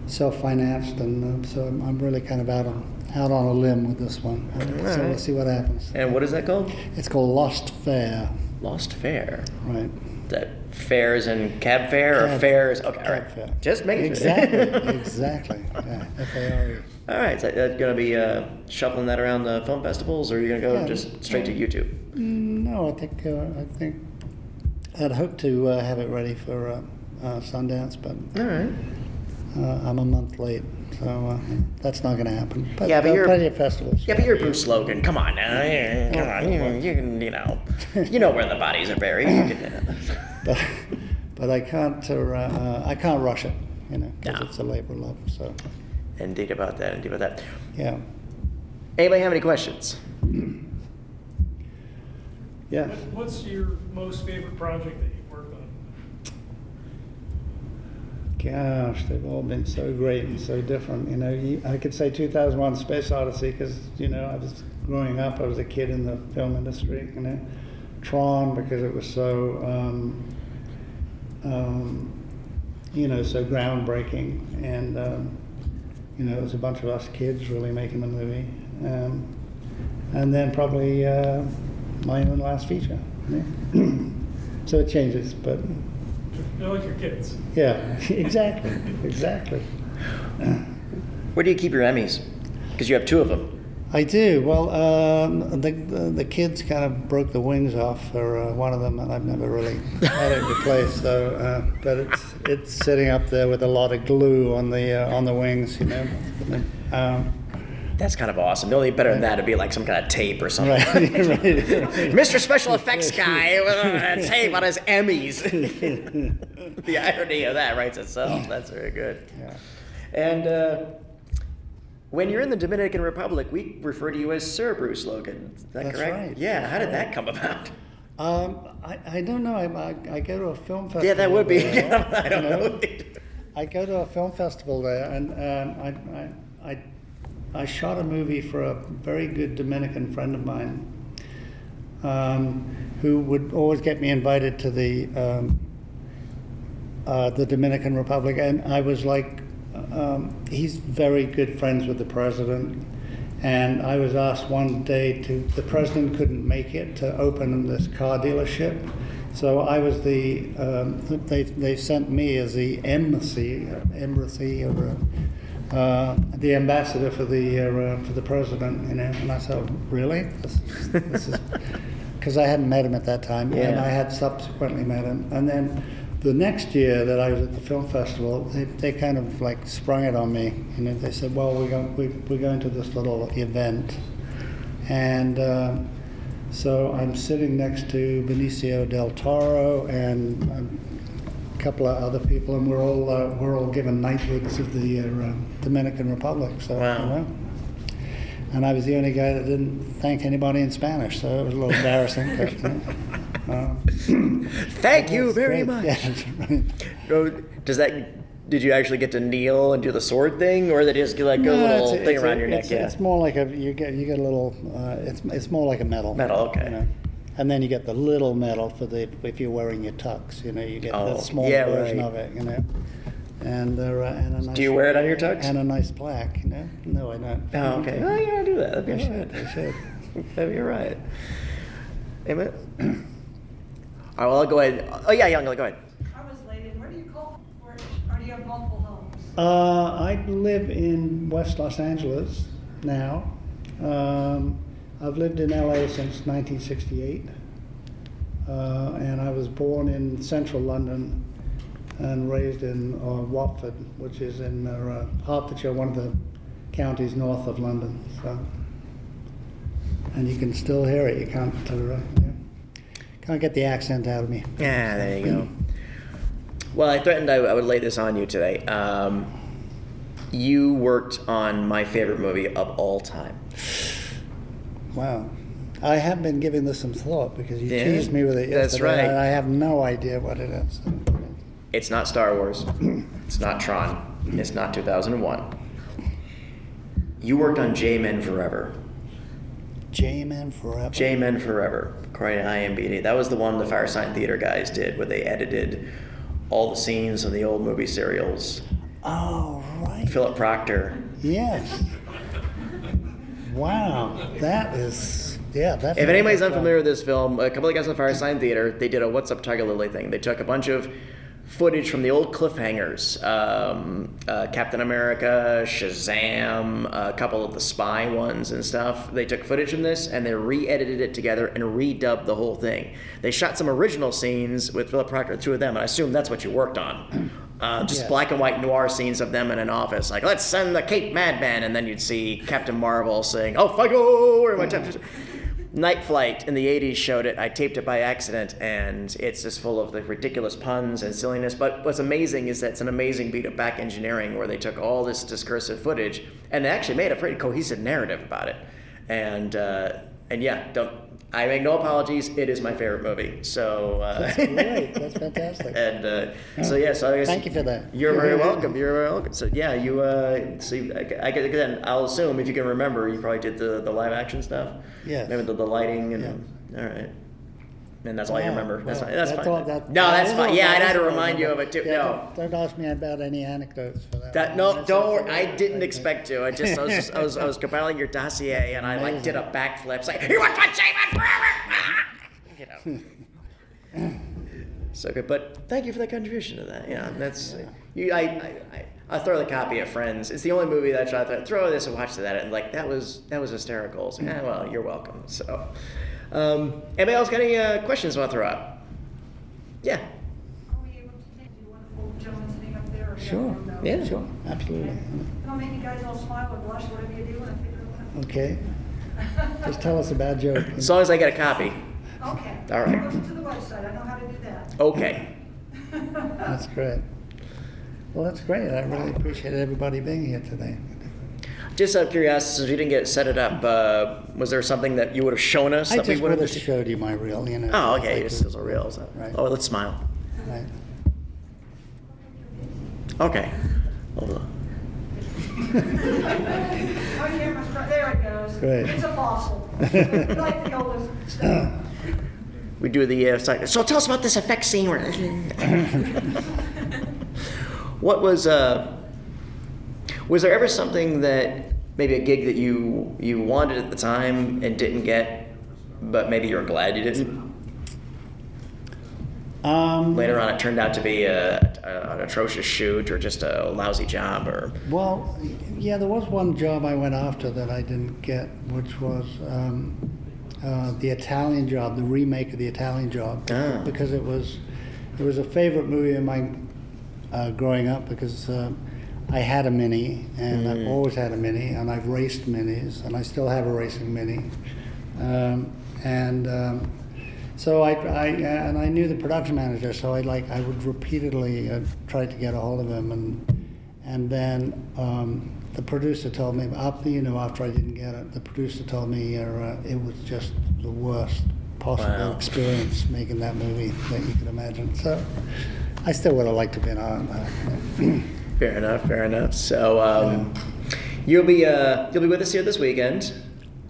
self-financed, and uh, so I'm, I'm really kind of out on out on a limb with this one. Uh, so we'll see what happens. And what is that called? It's called Lost Fair, Lost Fair. right? That fares and cab fare or Cab- fares? Okay, all right. fare. Just making sure. Exactly, exactly. Yeah, F-A-R-E. All right, so that's going to be uh, shuffling that around the film festivals, or are you going to go Yeah. just straight to YouTube? Mm, No, I think uh, I think I'd hope to uh, have it ready for uh, uh, Sundance, but All right. uh, I'm a month late, so uh, that's not going to happen. But Yeah, but you're- plenty of festivals. Yeah, but you're Bruce Logan. Come on now. Yeah, Come on. You, you can, you know, you know where the bodies are buried. You can, but but I can't uh, uh, I can't rush it, you know, because No. it's a labor of love. So indeed about that. Indeed about that. yeah, Anybody have any questions? yeah. What's your most favorite project that you've worked on? Gosh, they've all been so great and so different. You know, you, I could say 2001: Space Odyssey because you know I was growing up. I was a kid in the film industry. You know, Tron because it was so, um, um, you know, so groundbreaking, and um, you know, it was a bunch of us kids really making the movie. Um, and then probably uh, my own last feature. Yeah. so it changes, but They're like your kids. yeah, exactly, exactly. Where do you keep your Emmys? Because you have two of them. I do. Well, um, the, the the kids kind of broke the wings off for uh, one of them, and I've never really had it replaced. So, uh, but it's it's sitting up there with a lot of glue on the uh, on the wings, you know. Um, That's kind of awesome. The only better than that would be like some kind of tape or something. Right, right. Mr. Special Effects guy with a tape on his Emmys. the irony of that writes itself. That's very good. Yeah. And uh, when you're in the Dominican Republic, we refer to you as Sir Bruce Logan. Is that That's correct? right. Yeah. How did That's that come about? Um, I, I don't know. I, I, I go to a film festival. Yeah, that would be. there, I don't you know. I go to a film festival there, and um, I, I, I, I shot a movie for a very good Dominican friend of mine, um, who would always get me invited to the um, uh, the Dominican Republic, and I was like, um, he's very good friends with the president. And I was asked one day to, the president couldn't make it to open this car dealership. So I was the, um, they, they sent me as the embassy, embassy or uh, the ambassador for the, uh, for the president, you know. And I said, really? This, this is, because I hadn't met him at that time, and I had subsequently met him. And then the next year that I was at the film festival, they, they kind of like sprung it on me. You know, they said, "Well, we're going, we, we're going to this little event," and um, so I'm sitting next to Benicio del Toro and um, couple of other people, and we're all uh, we're all given knighthoods of the uh, Dominican Republic. So, Wow. you know. And I was the only guy that didn't thank anybody in Spanish, so it was a little embarrassing. But, you know, uh, Thank you very great. much. Yeah, right. Does that? Did you actually get to kneel and do the sword thing, or did they just get like a No, little it's- thing around a- your neck? It's, yeah. it's more like a you get you get a little. Uh, it's it's more like a medal. Medal, okay. you know. And then you get the little medal for the if you're wearing your tux. You know, you get Oh, the small yeah, version right. of it. You know. And, uh, and a nice, Do you wear it on your tux? And a nice plaque. You know? No, I don't. Oh, okay. Oh, you gotta do that. That'd be I all should. right. I should. That'd be all right. Amen. All right. Well, I'll go ahead. Oh yeah, Young. Go ahead. I was late in, where do you call, where, or do you have multiple homes? Uh, I live in West Los Angeles now. Um, I've lived in LA since 1968. Uh, and I was born in central London and raised in uh, Watford, which is in uh, Hertfordshire, one of the counties north of London. So, and you can still hear it. You can't, uh, yeah. can't get the accent out of me. Yeah, there you go. Well, I threatened I, I would lay this on you today. Um, you worked on my favorite movie of all time. Wow. I have been giving this some thought because you Yeah, teased me with it that's yesterday. right. and I have no idea what it is. It's not Star Wars. It's not Tron. It's not 2001. You worked on J-Men Forever. J-Man Forever. J-Men Forever, according to IMDb. That was the one the Firesign Theater guys did, where they edited all the scenes of the old movie serials. Oh, right. Philip Proctor. Yes. Wow. That is, yeah. That If anybody's unfamiliar with this film, a couple of guys on Firesign Theater, they did a "What's Up, Tiger Lily" thing. They took a bunch of footage from the old cliffhangers, um, uh, Captain America, Shazam, a couple of the spy ones and stuff. They took footage from this and they re-edited it together and redubbed the whole thing. They shot some original scenes with Philip Proctor, two of them, and I assume that's what you worked on. Uh, just Yes. black and white noir scenes of them in an office, like let's send the Cape Madman, and then you'd see Captain Marvel saying, "Oh, Figo!" Or my Night Flight in the 80s showed it. I taped it by accident, and it's just full of the ridiculous puns and silliness. But what's amazing is that it's an amazing beat of back engineering where they took all this discursive footage and they actually made a pretty cohesive narrative about it. And uh, and yeah, don't I make no apologies. It is my favorite movie. So uh, That's great. That's fantastic. and uh, so yeah, so I guess Thank you for that. You're very welcome. You're very welcome. So yeah, you uh, so you, I, I, again, I'll assume if you can remember, you probably did the, the live action stuff. Yeah. Maybe the, the lighting and all right. And that's all you Wow, remember. That's wow. fine. That's, fine. all- that- no, that's fine. Yeah, I'd is had to remind you of it too. Yeah, no. Don't, don't ask me about any anecdotes for that. That no, That's don't. worry. I didn't expect to. I just I was just, I was I was compiling your dossier and I like did a backflip. It's like he went to J-Men forever. you know. so good, but thank you for that contribution to that. Yeah, that's you. I, I, I I throw the copy of Friends. It's the only movie that I to throw this and watch that and like that was that was hysterical. It's like, eh, well, you're welcome. So, um, anybody else got any uh, questions want to throw out? Yeah. Are we able to take, do you want the old gentleman sitting up there? or do you Sure. want to go? Yeah. Sure. Absolutely. I'll make you guys all smile or blush, whatever you do, and I figure Okay. Just tell us a bad joke. As long as I get a copy. Okay. All right. Listen to the website, I know how to do that. Okay. That's great. Well, that's great. I really appreciate everybody being here today. Just out of curiosity, since we didn't get set it up, uh, was there something that you would have shown us I that we just would would have have showed you my reel, you know. Oh, okay. like This the- is a real. so- Right. Oh, let's smile. Right. Okay. Hold on. Oh, camera's right, there it goes. Great. It's a fossil. Like the oldest stuff. We do the uh, side- so tell us about this effect scene. What was uh, was there ever something that maybe a gig that you you wanted at the time and didn't get, but maybe you were glad you didn't? Um, Later on, it turned out to be a, a, an atrocious shoot or just a lousy job or Well, yeah, there was one job I went after that I didn't get, which was um, uh, the Italian job, the remake of the Italian job, Ah. because it was it was a favorite movie of mine uh, growing up because uh, I had a mini and I've always had a mini and I've raced minis and I still have a racing mini, um, and. Um, so I, I and I knew the production manager, so I like I would repeatedly uh, try to get a hold of him, and and then um, the producer told me up you know after I didn't get it, the producer told me uh, it was just the worst possible Wow. experience making that movie that you could imagine. So I still would have liked to have been on. Uh, Fair enough. Fair enough. So um, you'll be uh, you'll be with us here this weekend.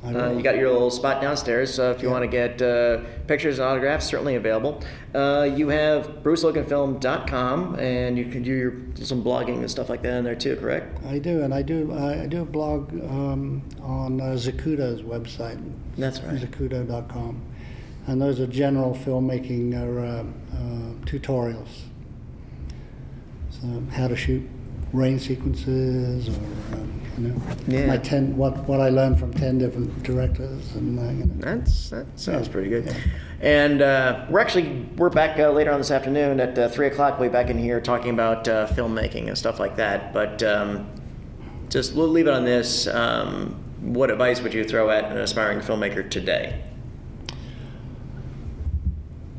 I Uh, you got your little spot downstairs, so if you Yeah. want to get uh, pictures and autographs, certainly available. Uh, you have bruceloganfilm.com, and you can do your some blogging and stuff like that in there too, correct? I do, and I do. I I do a blog um, on uh, Zacuto's website. That's right. Zacuto.com, and those are general filmmaking uh, uh, tutorials. So how to shoot rain sequences, or um, you know, Yeah. my ten what what I learned from ten different directors, and uh, you know. That's that sounds pretty good. And uh, we're actually we're back uh, later on this afternoon at uh, three o'clock. We'll be back in here talking about uh, filmmaking and stuff like that. But um, just we'll leave it on this. Um, what advice would you throw at an aspiring filmmaker today?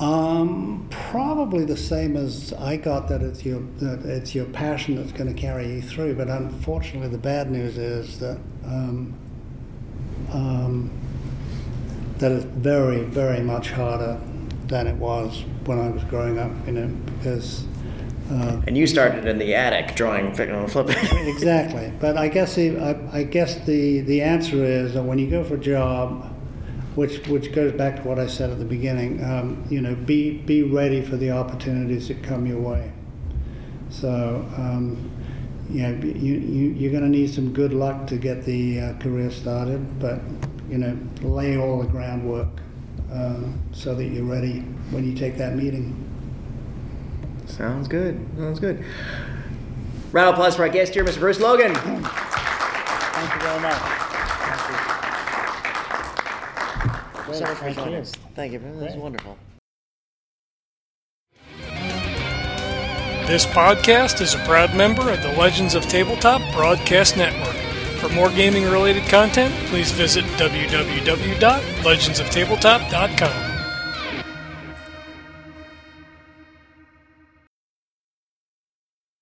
Um, probably the same as I got that it's your that it's your passion that's going to carry you through. But unfortunately, the bad news is that um, um, that it's very very much harder than it was when I was growing up. You know, because uh, And you started in the attic drawing, flipping, flipping. exactly. But I guess the, I, I guess the the answer is that when you go for a job, which which goes back to what I said at the beginning, um, you know, be be ready for the opportunities that come your way. So. Um, you know, you, you, you're going to need some good luck to get the uh, career started, but, you know, lay all the groundwork um, so that you're ready when you take that meeting. Sounds good. Sounds good. Round of applause for our guest here, Mr. Bruce Logan. Thank you very much. So much for Thank joining you. us. Thank you. That was wonderful. This podcast is a proud member of the Legends of Tabletop Broadcast Network. For more gaming related content, please visit www.legendsoftabletop.com.